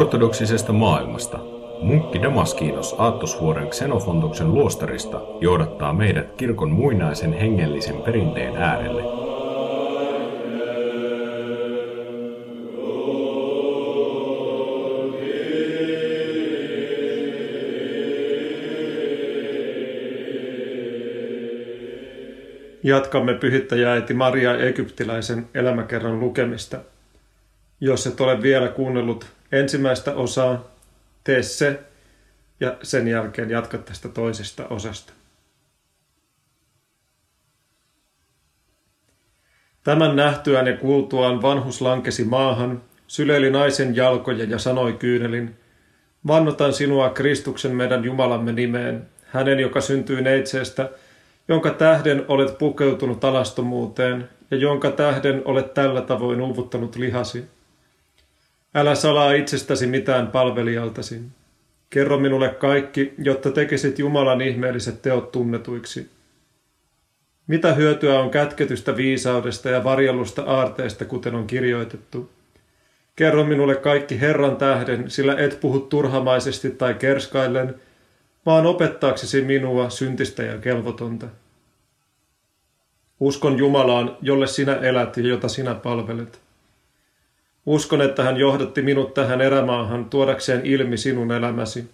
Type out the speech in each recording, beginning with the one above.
Ortodoksisesta maailmasta munkki Damaskinos Aattosvuoren Xenofontoksen luostarista johdattaa meidät kirkon muinaisen hengellisen perinteen äärelle. Jatkamme pyhittäjäiti Maria Egyptiläisen elämäkerran lukemista. Jos et ole vielä kuunnellut ensimmäistä osaa, tee se ja sen jälkeen jatka tästä toisesta osasta. Tämän nähtyään ja kuultuaan vanhus lankesi maahan, syleili naisen jalkoja ja sanoi kyynelin, vannotan sinua Kristuksen meidän Jumalamme nimeen, hänen, joka syntyy neitseestä, jonka tähden olet pukeutunut alastomuuteen ja jonka tähden olet tällä tavoin uuvuttanut lihasi. Älä salaa itsestäsi mitään palvelijaltasi. Kerro minulle kaikki, jotta tekisit Jumalan ihmeelliset teot tunnetuiksi. Mitä hyötyä on kätketystä viisaudesta ja varjellusta aarteesta, kuten on kirjoitettu? Kerro minulle kaikki Herran tähden, sillä et puhu turhamaisesti tai kerskaillen, vaan opettaaksesi minua syntistä ja kelvotonta. Uskon Jumalaan, jolle sinä elät ja jota sinä palvelet. Uskon, että hän johdatti minut tähän erämaahan tuodakseen ilmi sinun elämäsi.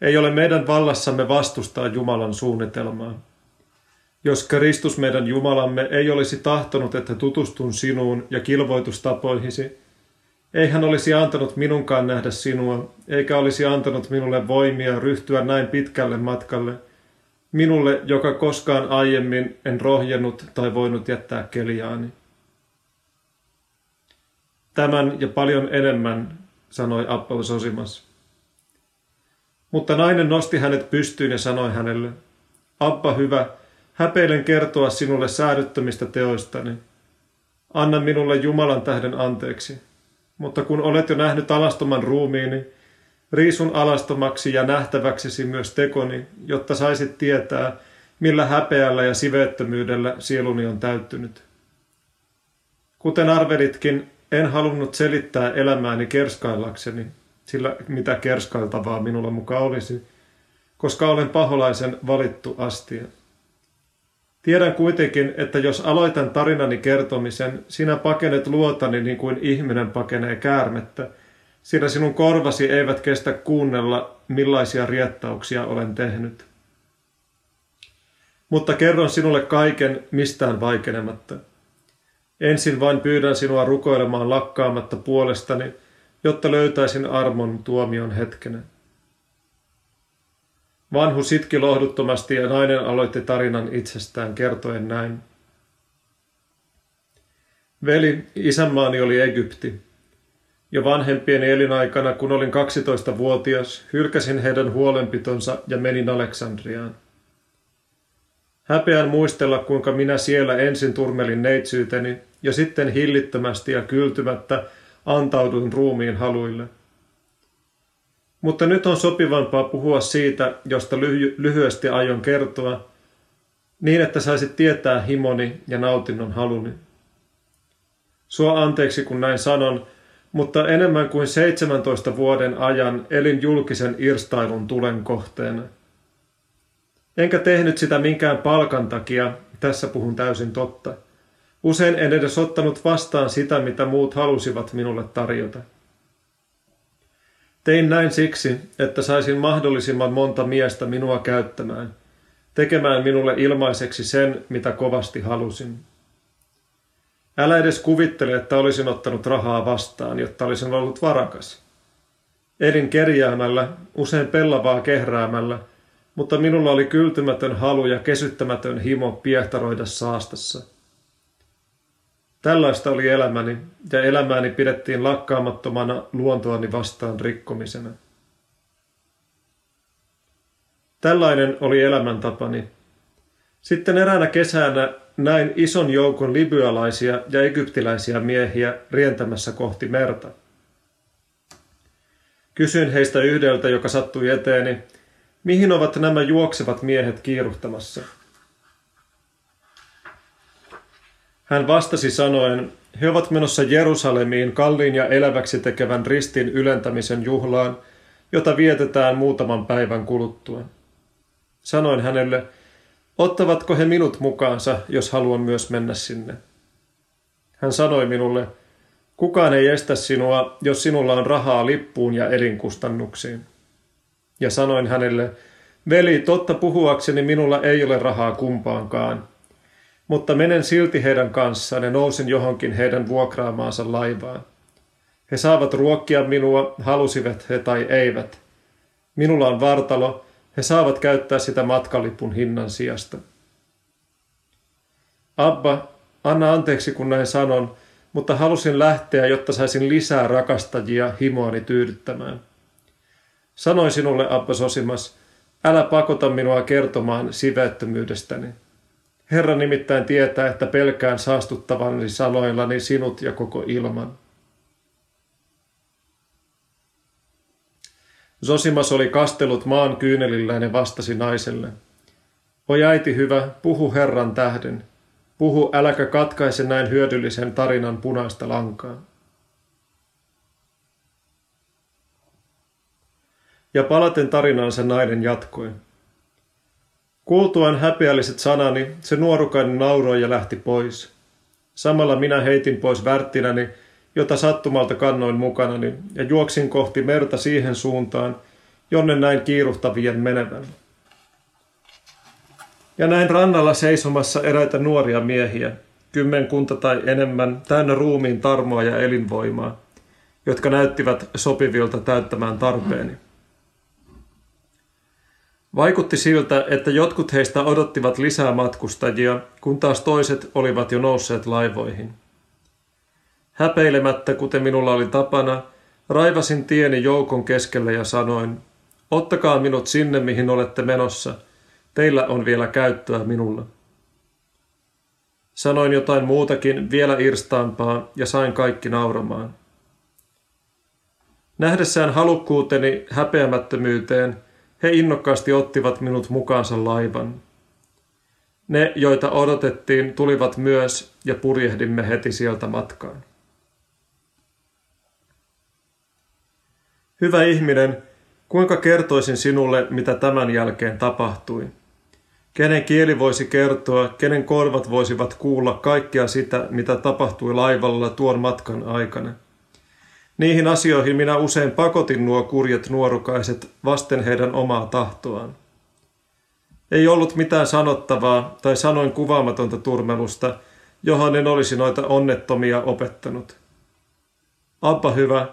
Ei ole meidän vallassamme vastustaa Jumalan suunnitelmaa. Jos Kristus meidän Jumalamme ei olisi tahtonut, että tutustun sinuun ja kilvoitustapoihisi, ei hän olisi antanut minunkaan nähdä sinua, eikä olisi antanut minulle voimia ryhtyä näin pitkälle matkalle, minulle, joka koskaan aiemmin en rohjennut tai voinut jättää keliaani. Tämän ja paljon enemmän, sanoi Appel Sosimas. Mutta nainen nosti hänet pystyyn ja sanoi hänelle, Abba hyvä, häpeilen kertoa sinulle säädyttömistä teoistani. Anna minulle Jumalan tähden anteeksi. Mutta kun olet jo nähnyt alastoman ruumiini, riisun alastomaksi ja nähtäväksesi myös tekoni, jotta saisit tietää, millä häpeällä ja siveettömyydellä sieluni on täyttynyt. Kuten arvelitkin, en halunnut selittää elämääni kerskaillakseni, sillä mitä kerskailtavaa minulla mukaan olisi, koska olen paholaisen valittu astia. Tiedän kuitenkin, että jos aloitan tarinani kertomisen, sinä pakenet luotani niin kuin ihminen pakenee käärmettä, sillä sinun korvasi eivät kestä kuunnella, millaisia riettauksia olen tehnyt. Mutta kerron sinulle kaiken mistään vaikenematta – Ensin vain pyydän sinua rukoilemaan lakkaamatta puolestani, jotta löytäisin armon tuomion hetkenä. Vanhu sitki lohduttomasti ja nainen aloitti tarinan itsestään kertoen näin. Veli, isänmaani oli Egypti. Jo vanhempieni elinaikana, kun olin 12-vuotias, hylkäsin heidän huolenpitonsa ja menin Aleksandriaan. Häpeän muistella, kuinka minä siellä ensin turmelin neitsyyteni ja sitten hillittömästi ja kyltymättä antauduin ruumiin haluille. Mutta nyt on sopivampaa puhua siitä, josta lyhy- lyhyesti aion kertoa, niin että saisit tietää himoni ja nautinnon haluni. Sua anteeksi, kun näin sanon, mutta enemmän kuin 17 vuoden ajan elin julkisen irstailun tulen kohteena. Enkä tehnyt sitä minkään palkan takia, tässä puhun täysin totta. Usein en edes ottanut vastaan sitä, mitä muut halusivat minulle tarjota. Tein näin siksi, että saisin mahdollisimman monta miestä minua käyttämään, tekemään minulle ilmaiseksi sen, mitä kovasti halusin. Älä edes kuvittele, että olisin ottanut rahaa vastaan, jotta olisin ollut varakas. Elin kerjäämällä, usein pellavaa kehräämällä – mutta minulla oli kyltymätön halu ja kesyttämätön himo piehtaroida saastassa. Tällaista oli elämäni, ja elämääni pidettiin lakkaamattomana luontoani vastaan rikkomisena. Tällainen oli elämäntapani. Sitten eräänä kesänä näin ison joukon libyalaisia ja egyptiläisiä miehiä rientämässä kohti merta. Kysyin heistä yhdeltä, joka sattui eteeni, Mihin ovat nämä juoksevat miehet kiiruhtamassa? Hän vastasi sanoen, he ovat menossa Jerusalemiin kalliin ja eläväksi tekevän ristin ylentämisen juhlaan, jota vietetään muutaman päivän kuluttua. Sanoin hänelle, ottavatko he minut mukaansa, jos haluan myös mennä sinne. Hän sanoi minulle, kukaan ei estä sinua, jos sinulla on rahaa lippuun ja elinkustannuksiin. Ja sanoin hänelle, veli, totta puhuakseni minulla ei ole rahaa kumpaankaan, mutta menen silti heidän kanssaan ja nousin johonkin heidän vuokraamaansa laivaan. He saavat ruokkia minua, halusivat he tai eivät. Minulla on vartalo, he saavat käyttää sitä matkalipun hinnan sijasta. Abba, anna anteeksi kun näin sanon, mutta halusin lähteä, jotta saisin lisää rakastajia himoani tyydyttämään. Sanoin sinulle, Abba Sosimas, älä pakota minua kertomaan siveettömyydestäni. Herra nimittäin tietää, että pelkään saastuttavani sanoillani sinut ja koko ilman. Zosimas oli kastellut maan kyynelillään ja vastasi naiselle. Oi äiti hyvä, puhu Herran tähden. Puhu, äläkä katkaise näin hyödyllisen tarinan punaista lankaa. Ja palaten tarinansa nainen jatkoi. Kuultuaan häpeälliset sanani, se nuorukainen nauroi ja lähti pois. Samalla minä heitin pois värttinäni, jota sattumalta kannoin mukanani, ja juoksin kohti merta siihen suuntaan, jonne näin kiiruhtavien menevän. Ja näin rannalla seisomassa eräitä nuoria miehiä, kymmenkunta tai enemmän, täynnä ruumiin tarmoa ja elinvoimaa, jotka näyttivät sopivilta täyttämään tarpeeni. Vaikutti siltä, että jotkut heistä odottivat lisää matkustajia, kun taas toiset olivat jo nousseet laivoihin. Häpeilemättä, kuten minulla oli tapana, raivasin tieni joukon keskelle ja sanoin, ottakaa minut sinne, mihin olette menossa, teillä on vielä käyttöä minulle. Sanoin jotain muutakin, vielä irstaampaa, ja sain kaikki nauramaan. Nähdessään halukkuuteni häpeämättömyyteen, he innokkaasti ottivat minut mukaansa laivan. Ne, joita odotettiin, tulivat myös ja purjehdimme heti sieltä matkaan. Hyvä ihminen, kuinka kertoisin sinulle, mitä tämän jälkeen tapahtui? Kenen kieli voisi kertoa, kenen korvat voisivat kuulla kaikkea sitä, mitä tapahtui laivalla tuon matkan aikana? Niihin asioihin minä usein pakotin nuo kurjet nuorukaiset vasten heidän omaa tahtoaan. Ei ollut mitään sanottavaa tai sanoin kuvaamatonta turmelusta, johon en olisi noita onnettomia opettanut. Abba hyvä,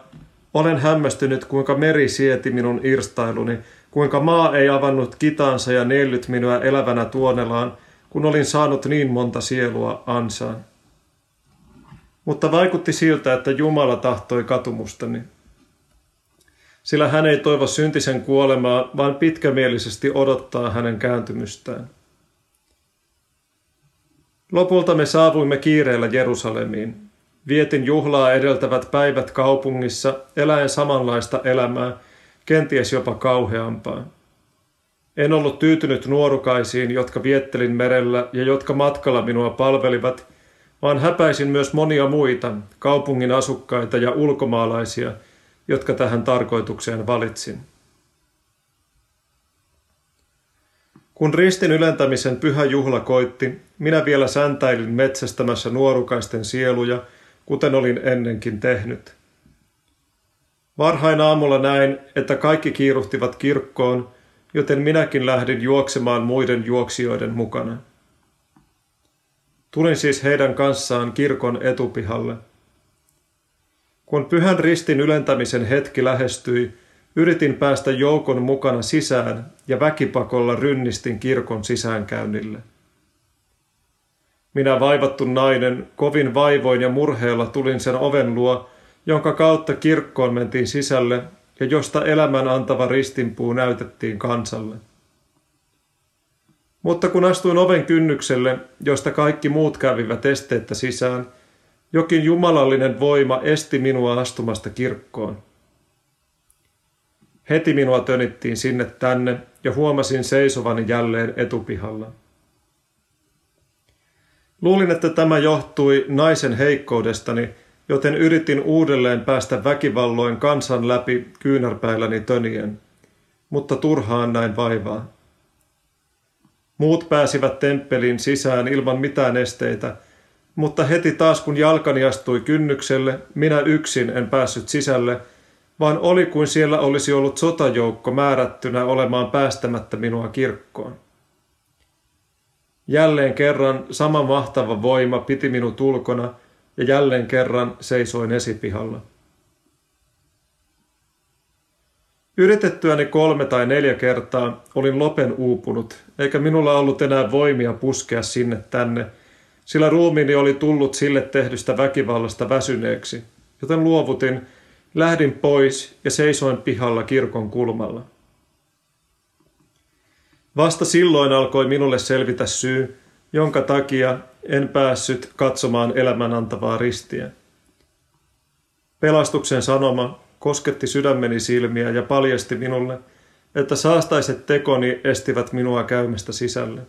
olen hämmästynyt, kuinka meri sieti minun irstailuni, kuinka maa ei avannut kitaansa ja neillyt minua elävänä tuonelaan, kun olin saanut niin monta sielua ansaan. Mutta vaikutti siltä, että Jumala tahtoi katumustani. Sillä hän ei toivo syntisen kuolemaa, vaan pitkämielisesti odottaa hänen kääntymystään. Lopulta me saavuimme kiireellä Jerusalemiin. Vietin juhlaa edeltävät päivät kaupungissa, eläen samanlaista elämää, kenties jopa kauheampaa. En ollut tyytynyt nuorukaisiin, jotka viettelin merellä ja jotka matkalla minua palvelivat, vaan häpäisin myös monia muita, kaupungin asukkaita ja ulkomaalaisia, jotka tähän tarkoitukseen valitsin. Kun ristin ylentämisen pyhä juhla koitti, minä vielä säntäilin metsästämässä nuorukaisten sieluja, kuten olin ennenkin tehnyt. Varhain aamulla näin, että kaikki kiiruhtivat kirkkoon, joten minäkin lähdin juoksemaan muiden juoksijoiden mukana. Tulin siis heidän kanssaan kirkon etupihalle. Kun pyhän ristin ylentämisen hetki lähestyi, yritin päästä joukon mukana sisään ja väkipakolla rynnistin kirkon sisäänkäynnille. Minä vaivattu nainen, kovin vaivoin ja murheella tulin sen oven luo, jonka kautta kirkkoon mentiin sisälle ja josta elämän antava ristinpuu näytettiin kansalle. Mutta kun astuin oven kynnykselle, josta kaikki muut kävivät esteettä sisään, jokin jumalallinen voima esti minua astumasta kirkkoon. Heti minua tönittiin sinne tänne ja huomasin seisovani jälleen etupihalla. Luulin, että tämä johtui naisen heikkoudestani, joten yritin uudelleen päästä väkivalloin kansan läpi kyynärpäilläni tönien. Mutta turhaan näin vaivaa. Muut pääsivät temppeliin sisään ilman mitään esteitä, mutta heti taas kun jalkani astui kynnykselle, minä yksin en päässyt sisälle, vaan oli kuin siellä olisi ollut sotajoukko määrättynä olemaan päästämättä minua kirkkoon. Jälleen kerran sama mahtava voima piti minut ulkona ja jälleen kerran seisoin esipihalla. Yritettyäni kolme tai neljä kertaa olin lopen uupunut, eikä minulla ollut enää voimia puskea sinne tänne, sillä ruumiini oli tullut sille tehdystä väkivallasta väsyneeksi, joten luovutin, lähdin pois ja seisoin pihalla kirkon kulmalla. Vasta silloin alkoi minulle selvitä syy, jonka takia en päässyt katsomaan elämän antavaa ristiä. Pelastuksen sanoma kosketti sydämeni silmiä ja paljasti minulle, että saastaiset tekoni estivät minua käymästä sisälle.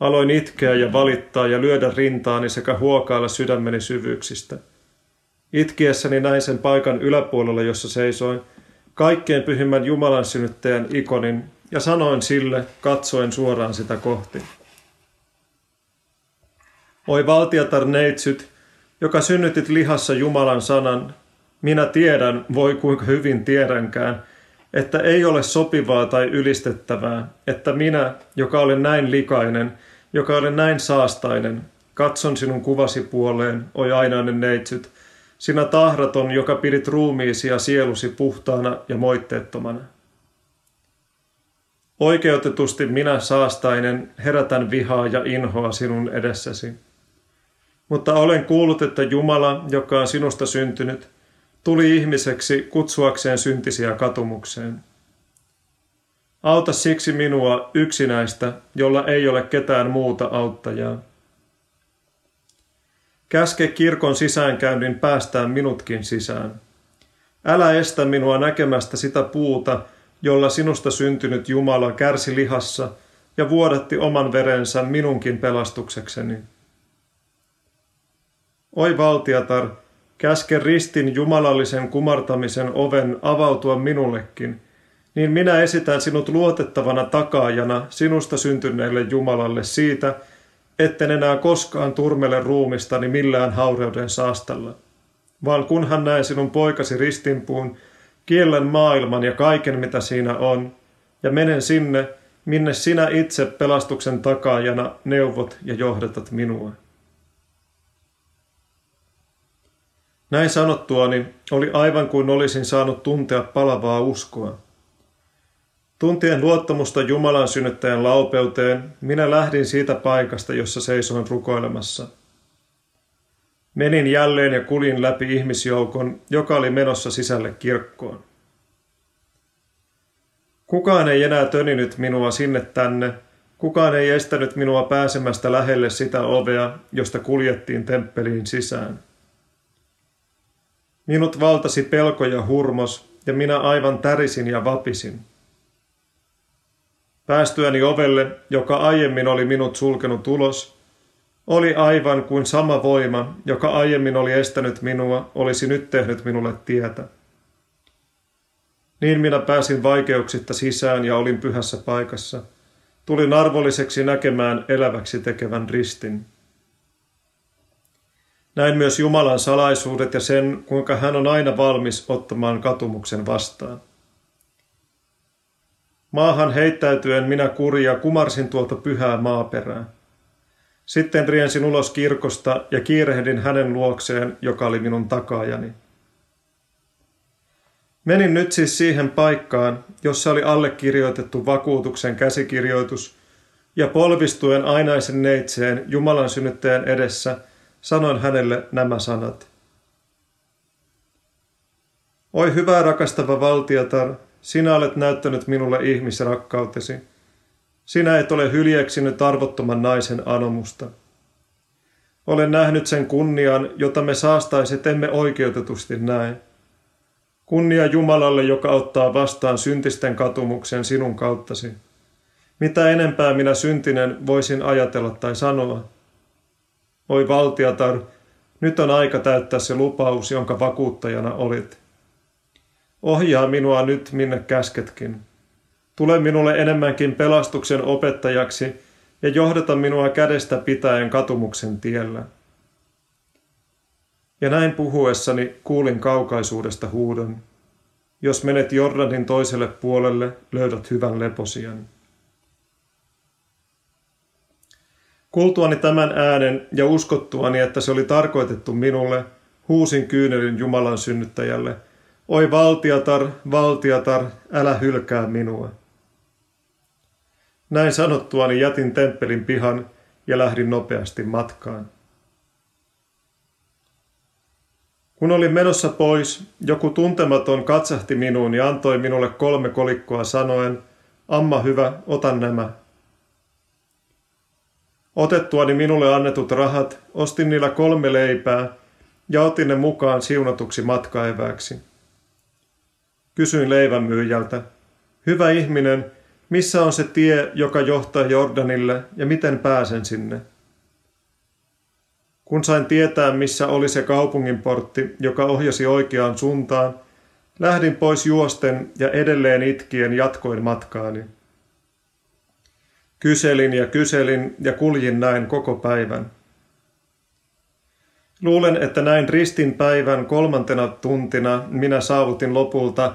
Aloin itkeä ja valittaa ja lyödä rintaani sekä huokailla sydämeni syvyyksistä. Itkiessäni näin sen paikan yläpuolella, jossa seisoin, kaikkein pyhimmän Jumalan synnyttäjän ikonin, ja sanoin sille, katsoen suoraan sitä kohti. Oi valtiatar neitsyt, joka synnytit lihassa Jumalan sanan, minä tiedän, voi kuinka hyvin tiedänkään, että ei ole sopivaa tai ylistettävää, että minä, joka olen näin likainen, joka olen näin saastainen, katson sinun kuvasi puoleen, oi ainainen neitsyt, sinä tahraton, joka pidit ruumiisi ja sielusi puhtaana ja moitteettomana. Oikeutetusti minä saastainen herätän vihaa ja inhoa sinun edessäsi. Mutta olen kuullut, että Jumala, joka on sinusta syntynyt, tuli ihmiseksi kutsuakseen syntisiä katumukseen. Auta siksi minua yksinäistä, jolla ei ole ketään muuta auttajaa. Käske kirkon sisäänkäynnin päästään minutkin sisään. Älä estä minua näkemästä sitä puuta, jolla sinusta syntynyt Jumala kärsi lihassa ja vuodatti oman verensä minunkin pelastuksekseni. Oi valtiatar, käske ristin jumalallisen kumartamisen oven avautua minullekin, niin minä esitän sinut luotettavana takaajana sinusta syntyneelle Jumalalle siitä, etten enää koskaan turmele ruumistani millään haureuden saastalla. Vaan kunhan näen sinun poikasi ristinpuun, kiellän maailman ja kaiken mitä siinä on, ja menen sinne, minne sinä itse pelastuksen takaajana neuvot ja johdatat minua. Näin sanottuani oli aivan kuin olisin saanut tuntea palavaa uskoa. Tuntien luottamusta Jumalan synnyttäjän laupeuteen, minä lähdin siitä paikasta, jossa seisoin rukoilemassa. Menin jälleen ja kulin läpi ihmisjoukon, joka oli menossa sisälle kirkkoon. Kukaan ei enää töninyt minua sinne tänne, kukaan ei estänyt minua pääsemästä lähelle sitä ovea, josta kuljettiin temppeliin sisään. Minut valtasi pelko ja hurmos, ja minä aivan tärisin ja vapisin. Päästyäni ovelle, joka aiemmin oli minut sulkenut ulos, oli aivan kuin sama voima, joka aiemmin oli estänyt minua, olisi nyt tehnyt minulle tietä. Niin minä pääsin vaikeuksitta sisään ja olin pyhässä paikassa. Tulin arvolliseksi näkemään eläväksi tekevän ristin. Näin myös Jumalan salaisuudet ja sen, kuinka hän on aina valmis ottamaan katumuksen vastaan. Maahan heittäytyen minä kurja kumarsin tuolta pyhää maaperää. Sitten riensin ulos kirkosta ja kiirehdin hänen luokseen, joka oli minun takaajani. Menin nyt siis siihen paikkaan, jossa oli allekirjoitettu vakuutuksen käsikirjoitus, ja polvistuen ainaisen neitseen Jumalan synnyttäjän edessä – sanoin hänelle nämä sanat. Oi hyvä rakastava valtiatar, sinä olet näyttänyt minulle ihmisrakkautesi. Sinä et ole hyljeksinyt arvottoman naisen anomusta. Olen nähnyt sen kunnian, jota me saastaiset emme oikeutetusti näe. Kunnia Jumalalle, joka ottaa vastaan syntisten katumuksen sinun kauttasi. Mitä enempää minä syntinen voisin ajatella tai sanoa? Oi valtiatar, nyt on aika täyttää se lupaus, jonka vakuuttajana olit. Ohjaa minua nyt minne käsketkin. Tule minulle enemmänkin pelastuksen opettajaksi ja johdata minua kädestä pitäen katumuksen tiellä. Ja näin puhuessani kuulin kaukaisuudesta huudon. Jos menet Jordanin toiselle puolelle, löydät hyvän leposian. Kuultuani tämän äänen ja uskottuani, että se oli tarkoitettu minulle, huusin kyynelin Jumalan synnyttäjälle, oi valtiatar, valtiatar, älä hylkää minua. Näin sanottuani jätin temppelin pihan ja lähdin nopeasti matkaan. Kun olin menossa pois, joku tuntematon katsahti minuun ja antoi minulle kolme kolikkoa sanoen, Amma hyvä, otan nämä. Otettuani minulle annetut rahat, ostin niillä kolme leipää ja otin ne mukaan siunatuksi matkaeväksi. Kysyin leivänmyyjältä, hyvä ihminen, missä on se tie, joka johtaa Jordanille ja miten pääsen sinne? Kun sain tietää, missä oli se kaupunginportti, joka ohjasi oikeaan suuntaan, lähdin pois juosten ja edelleen itkien jatkoin matkaani. Kyselin ja kyselin ja kuljin näin koko päivän. Luulen, että näin ristin päivän kolmantena tuntina minä saavutin lopulta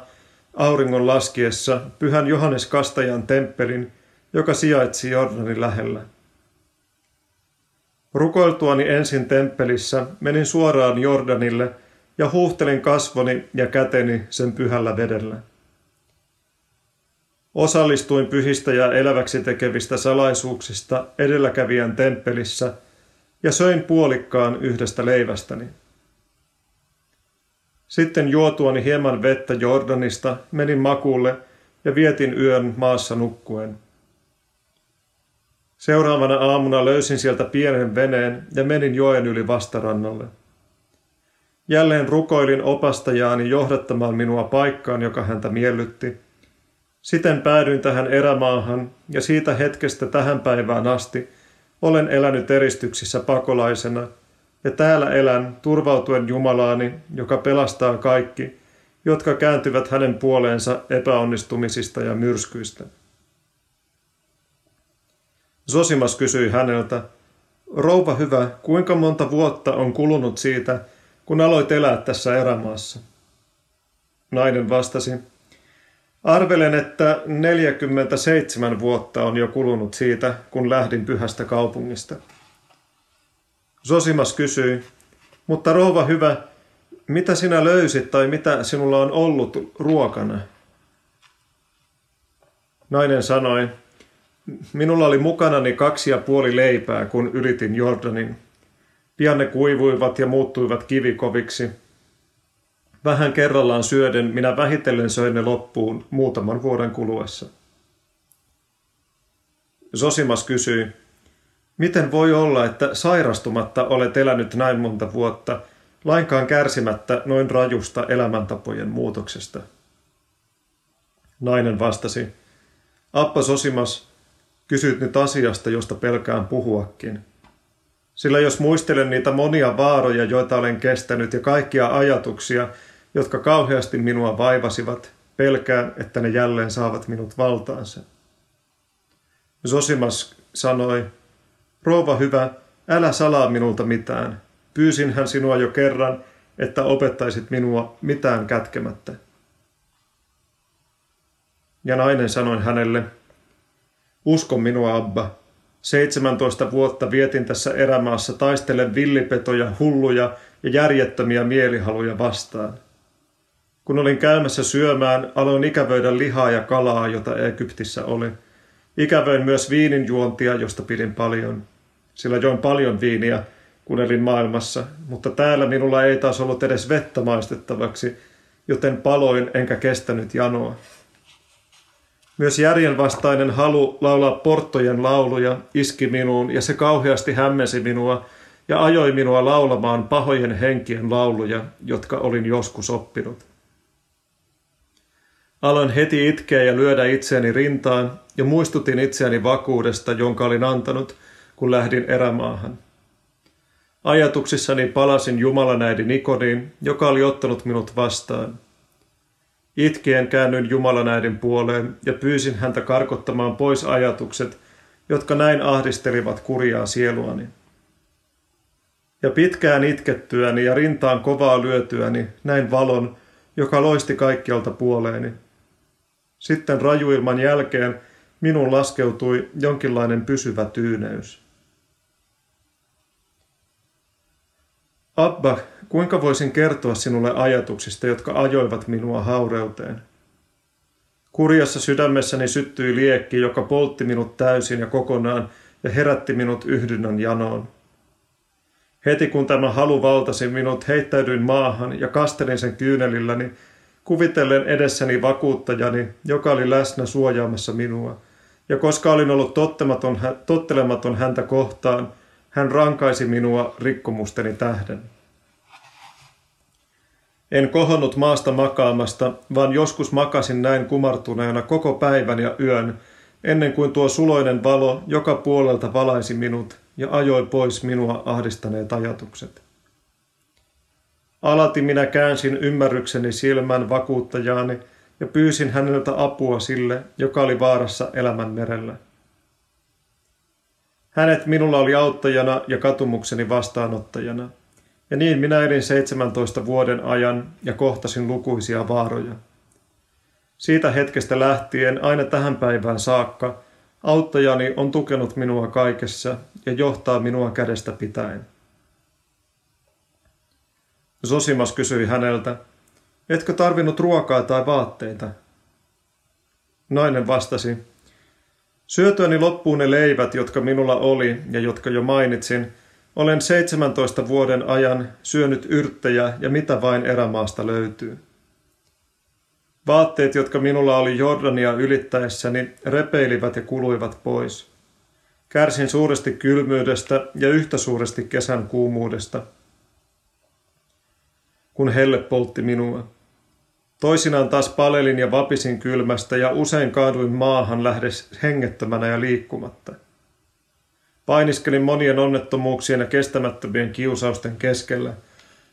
auringon laskiessa pyhän Johannes Kastajan temppelin, joka sijaitsi Jordanin lähellä. Rukoiltuani ensin temppelissä menin suoraan Jordanille ja huuhtelin kasvoni ja käteni sen pyhällä vedellä. Osallistuin pyhistä ja eläväksi tekevistä salaisuuksista edelläkävijän temppelissä ja söin puolikkaan yhdestä leivästäni. Sitten juotuani hieman vettä Jordanista menin makuulle ja vietin yön maassa nukkuen. Seuraavana aamuna löysin sieltä pienen veneen ja menin joen yli vastarannalle. Jälleen rukoilin opastajaani johdattamaan minua paikkaan, joka häntä miellytti. Siten päädyin tähän erämaahan ja siitä hetkestä tähän päivään asti olen elänyt eristyksissä pakolaisena ja täällä elän turvautuen Jumalaani, joka pelastaa kaikki, jotka kääntyvät hänen puoleensa epäonnistumisista ja myrskyistä. Sosimas kysyi häneltä, Rouva hyvä, kuinka monta vuotta on kulunut siitä, kun aloit elää tässä erämaassa? Nainen vastasi, arvelen, että 47 vuotta on jo kulunut siitä, kun lähdin pyhästä kaupungista. Sosimas kysyi, mutta rouva hyvä, mitä sinä löysit tai mitä sinulla on ollut ruokana? Nainen sanoi, Minulla oli mukanani kaksi ja puoli leipää, kun ylitin Jordanin. Pian ne kuivuivat ja muuttuivat kivikoviksi. Vähän kerrallaan syöden minä vähitellen söin ne loppuun muutaman vuoden kuluessa. Sosimas kysyi, miten voi olla, että sairastumatta olet elänyt näin monta vuotta, lainkaan kärsimättä noin rajusta elämäntapojen muutoksesta? Nainen vastasi, Appa Sosimas, Kysyt nyt asiasta, josta pelkään puhuakin. Sillä jos muistelen niitä monia vaaroja, joita olen kestänyt ja kaikkia ajatuksia, jotka kauheasti minua vaivasivat, pelkään, että ne jälleen saavat minut valtaansa. Sosimas sanoi, Rouva hyvä, älä salaa minulta mitään. Pyysin hän sinua jo kerran, että opettaisit minua mitään kätkemättä. Ja nainen sanoi hänelle, Usko minua, Abba. 17 vuotta vietin tässä erämaassa taistellen villipetoja, hulluja ja järjettömiä mielihaluja vastaan. Kun olin käymässä syömään, aloin ikävöidä lihaa ja kalaa, jota Egyptissä oli. Ikävöin myös viinin juontia, josta pidin paljon. Sillä join paljon viiniä, kun elin maailmassa, mutta täällä minulla ei taas ollut edes vettä maistettavaksi, joten paloin enkä kestänyt janoa. Myös järjenvastainen halu laulaa porttojen lauluja iski minuun ja se kauheasti hämmensi minua ja ajoi minua laulamaan pahojen henkien lauluja, jotka olin joskus oppinut. Aloin heti itkeä ja lyödä itseäni rintaan ja muistutin itseäni vakuudesta, jonka olin antanut, kun lähdin erämaahan. Ajatuksissani palasin Jumalan äidi Nikodiin, joka oli ottanut minut vastaan. Itkien käännyin Jumalan äidin puoleen ja pyysin häntä karkottamaan pois ajatukset, jotka näin ahdistelivat kurjaa sieluani. Ja pitkään itkettyäni ja rintaan kovaa lyötyäni näin valon, joka loisti kaikkialta puoleeni. Sitten rajuilman jälkeen minun laskeutui jonkinlainen pysyvä tyyneys. Abba, kuinka voisin kertoa sinulle ajatuksista, jotka ajoivat minua haureuteen? Kurjassa sydämessäni syttyi liekki, joka poltti minut täysin ja kokonaan ja herätti minut yhdynnän janoon. Heti kun tämä halu valtasi minut, heittäydyin maahan ja kastelin sen kyynelilläni, kuvitellen edessäni vakuuttajani, joka oli läsnä suojaamassa minua. Ja koska olin ollut tottematon, tottelematon häntä kohtaan, hän rankaisi minua rikkomusteni tähden. En kohonnut maasta makaamasta, vaan joskus makasin näin kumartuneena koko päivän ja yön, ennen kuin tuo suloinen valo joka puolelta valaisi minut ja ajoi pois minua ahdistaneet ajatukset. Alati minä käänsin ymmärrykseni silmän vakuuttajaani ja pyysin häneltä apua sille, joka oli vaarassa elämän merellä. Hänet minulla oli auttajana ja katumukseni vastaanottajana. Ja niin minä elin 17 vuoden ajan ja kohtasin lukuisia vaaroja. Siitä hetkestä lähtien aina tähän päivään saakka auttajani on tukenut minua kaikessa ja johtaa minua kädestä pitäen. Sosimas kysyi häneltä, etkö tarvinnut ruokaa tai vaatteita? Nainen vastasi, syötyäni loppuun ne leivät, jotka minulla oli ja jotka jo mainitsin, olen 17 vuoden ajan syönyt yrttejä ja mitä vain erämaasta löytyy. Vaatteet, jotka minulla oli Jordania ylittäessäni, repeilivät ja kuluivat pois. Kärsin suuresti kylmyydestä ja yhtä suuresti kesän kuumuudesta – kun helle poltti minua. Toisinaan taas palelin ja vapisin kylmästä ja usein kaaduin maahan lähdes hengettömänä ja liikkumatta. Painiskelin monien onnettomuuksien ja kestämättömien kiusausten keskellä,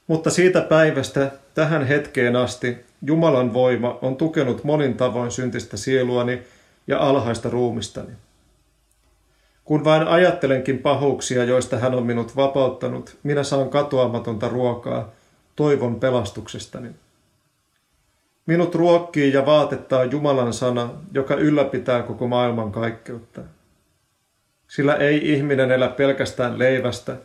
mutta siitä päivästä tähän hetkeen asti Jumalan voima on tukenut monin tavoin syntistä sieluani ja alhaista ruumistani. Kun vain ajattelenkin pahuuksia, joista hän on minut vapauttanut, minä saan katoamatonta ruokaa – toivon pelastuksestani. Minut ruokkii ja vaatettaa Jumalan sana, joka ylläpitää koko maailman kaikkeutta. Sillä ei ihminen elä pelkästään leivästä,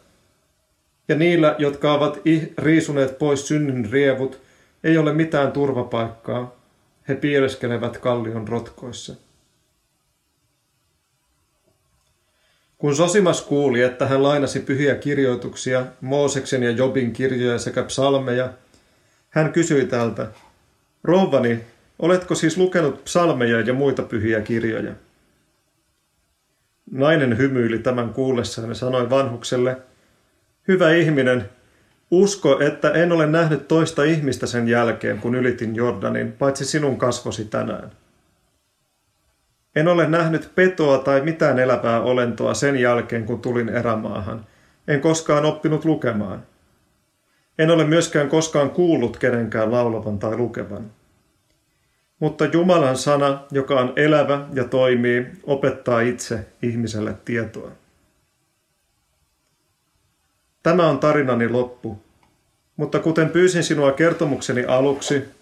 ja niillä, jotka ovat riisuneet pois synnin rievut, ei ole mitään turvapaikkaa. He pieleskelevät kallion rotkoissa. Kun Sosimas kuuli, että hän lainasi pyhiä kirjoituksia, Mooseksen ja Jobin kirjoja sekä psalmeja, hän kysyi tältä, Rouvani, oletko siis lukenut psalmeja ja muita pyhiä kirjoja? Nainen hymyili tämän kuullessaan ja sanoi vanhukselle, Hyvä ihminen, usko, että en ole nähnyt toista ihmistä sen jälkeen, kun ylitin Jordanin, paitsi sinun kasvosi tänään. En ole nähnyt petoa tai mitään elävää olentoa sen jälkeen, kun tulin erämaahan. En koskaan oppinut lukemaan. En ole myöskään koskaan kuullut kenenkään laulavan tai lukevan. Mutta Jumalan sana, joka on elävä ja toimii, opettaa itse ihmiselle tietoa. Tämä on tarinani loppu. Mutta kuten pyysin sinua kertomukseni aluksi,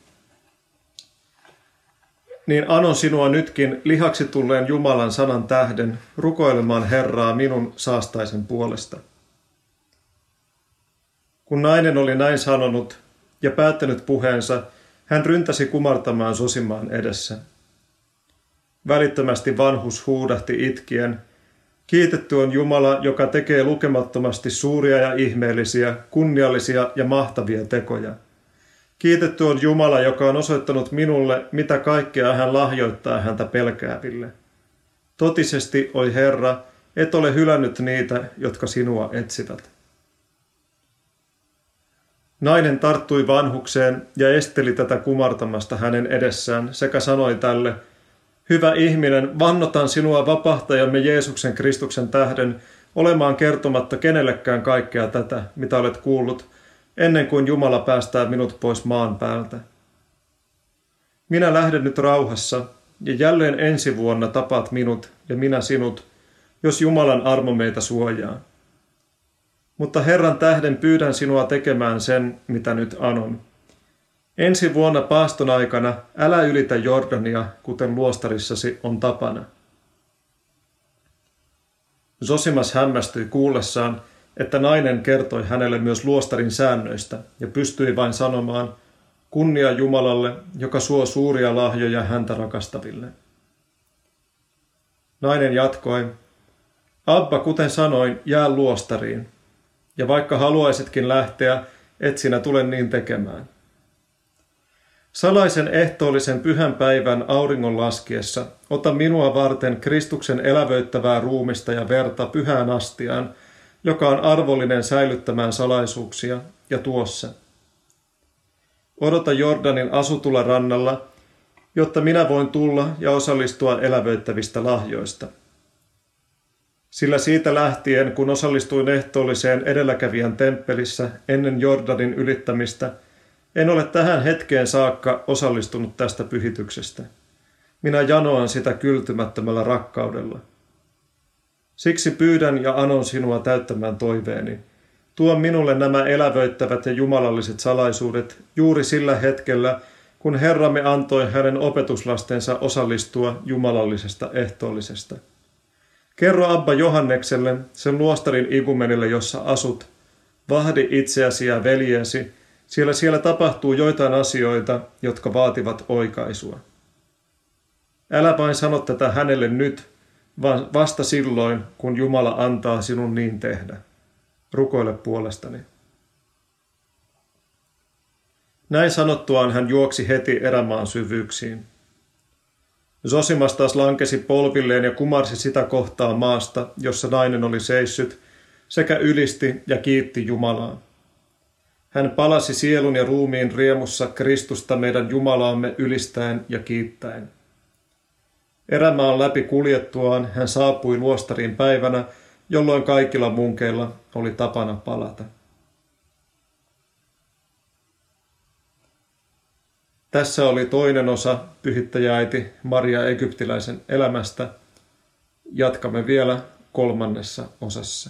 niin anon sinua nytkin lihaksi tulleen Jumalan sanan tähden rukoilemaan Herraa minun saastaisen puolesta. Kun nainen oli näin sanonut ja päättänyt puheensa, hän ryntäsi kumartamaan Sosimaan edessä. Välittömästi vanhus huudahti itkien, Kiitetty on Jumala, joka tekee lukemattomasti suuria ja ihmeellisiä, kunniallisia ja mahtavia tekoja – Kiitetty on Jumala, joka on osoittanut minulle, mitä kaikkea hän lahjoittaa häntä pelkääville. Totisesti, oi Herra, et ole hylännyt niitä, jotka sinua etsivät. Nainen tarttui vanhukseen ja esteli tätä kumartamasta hänen edessään sekä sanoi tälle, Hyvä ihminen, vannotan sinua vapahtajamme Jeesuksen Kristuksen tähden olemaan kertomatta kenellekään kaikkea tätä, mitä olet kuullut, ennen kuin Jumala päästää minut pois maan päältä. Minä lähden nyt rauhassa, ja jälleen ensi vuonna tapaat minut ja minä sinut, jos Jumalan armo meitä suojaa. Mutta Herran tähden pyydän sinua tekemään sen, mitä nyt anon. Ensi vuonna paaston aikana älä ylitä Jordania, kuten luostarissasi on tapana. Zosimas hämmästyi kuullessaan, että nainen kertoi hänelle myös luostarin säännöistä ja pystyi vain sanomaan, kunnia Jumalalle, joka suo suuria lahjoja häntä rakastaville. Nainen jatkoi, Abba, kuten sanoin, jää luostariin, ja vaikka haluaisitkin lähteä, et sinä tule niin tekemään. Salaisen ehtoollisen pyhän päivän auringon laskiessa ota minua varten Kristuksen elävöittävää ruumista ja verta pyhään astiaan, joka on arvollinen säilyttämään salaisuuksia, ja tuossa. Odota Jordanin asutulla rannalla, jotta minä voin tulla ja osallistua elävöittävistä lahjoista. Sillä siitä lähtien, kun osallistuin ehtoolliseen edelläkävijän temppelissä ennen Jordanin ylittämistä, en ole tähän hetkeen saakka osallistunut tästä pyhityksestä. Minä janoan sitä kyltymättömällä rakkaudella. Siksi pyydän ja anon sinua täyttämään toiveeni. Tuo minulle nämä elävöittävät ja jumalalliset salaisuudet juuri sillä hetkellä, kun Herramme antoi hänen opetuslastensa osallistua jumalallisesta ehtoollisesta. Kerro Abba Johannekselle, sen luostarin igumenille, jossa asut. Vahdi itseäsi ja veljesi, sillä siellä tapahtuu joitain asioita, jotka vaativat oikaisua. Älä vain sano tätä hänelle nyt, vaan vasta silloin, kun Jumala antaa sinun niin tehdä. Rukoile puolestani. Näin sanottuaan hän juoksi heti erämaan syvyyksiin. Zosimas taas lankesi polvilleen ja kumarsi sitä kohtaa maasta, jossa nainen oli seissyt, sekä ylisti ja kiitti Jumalaa. Hän palasi sielun ja ruumiin riemussa Kristusta meidän Jumalaamme ylistäen ja kiittäen. Erämaan läpi kuljettuaan hän saapui luostariin päivänä, jolloin kaikilla munkeilla oli tapana palata. Tässä oli toinen osa pyhittäjäiti Maria Egyptiläisen elämästä. Jatkamme vielä kolmannessa osassa.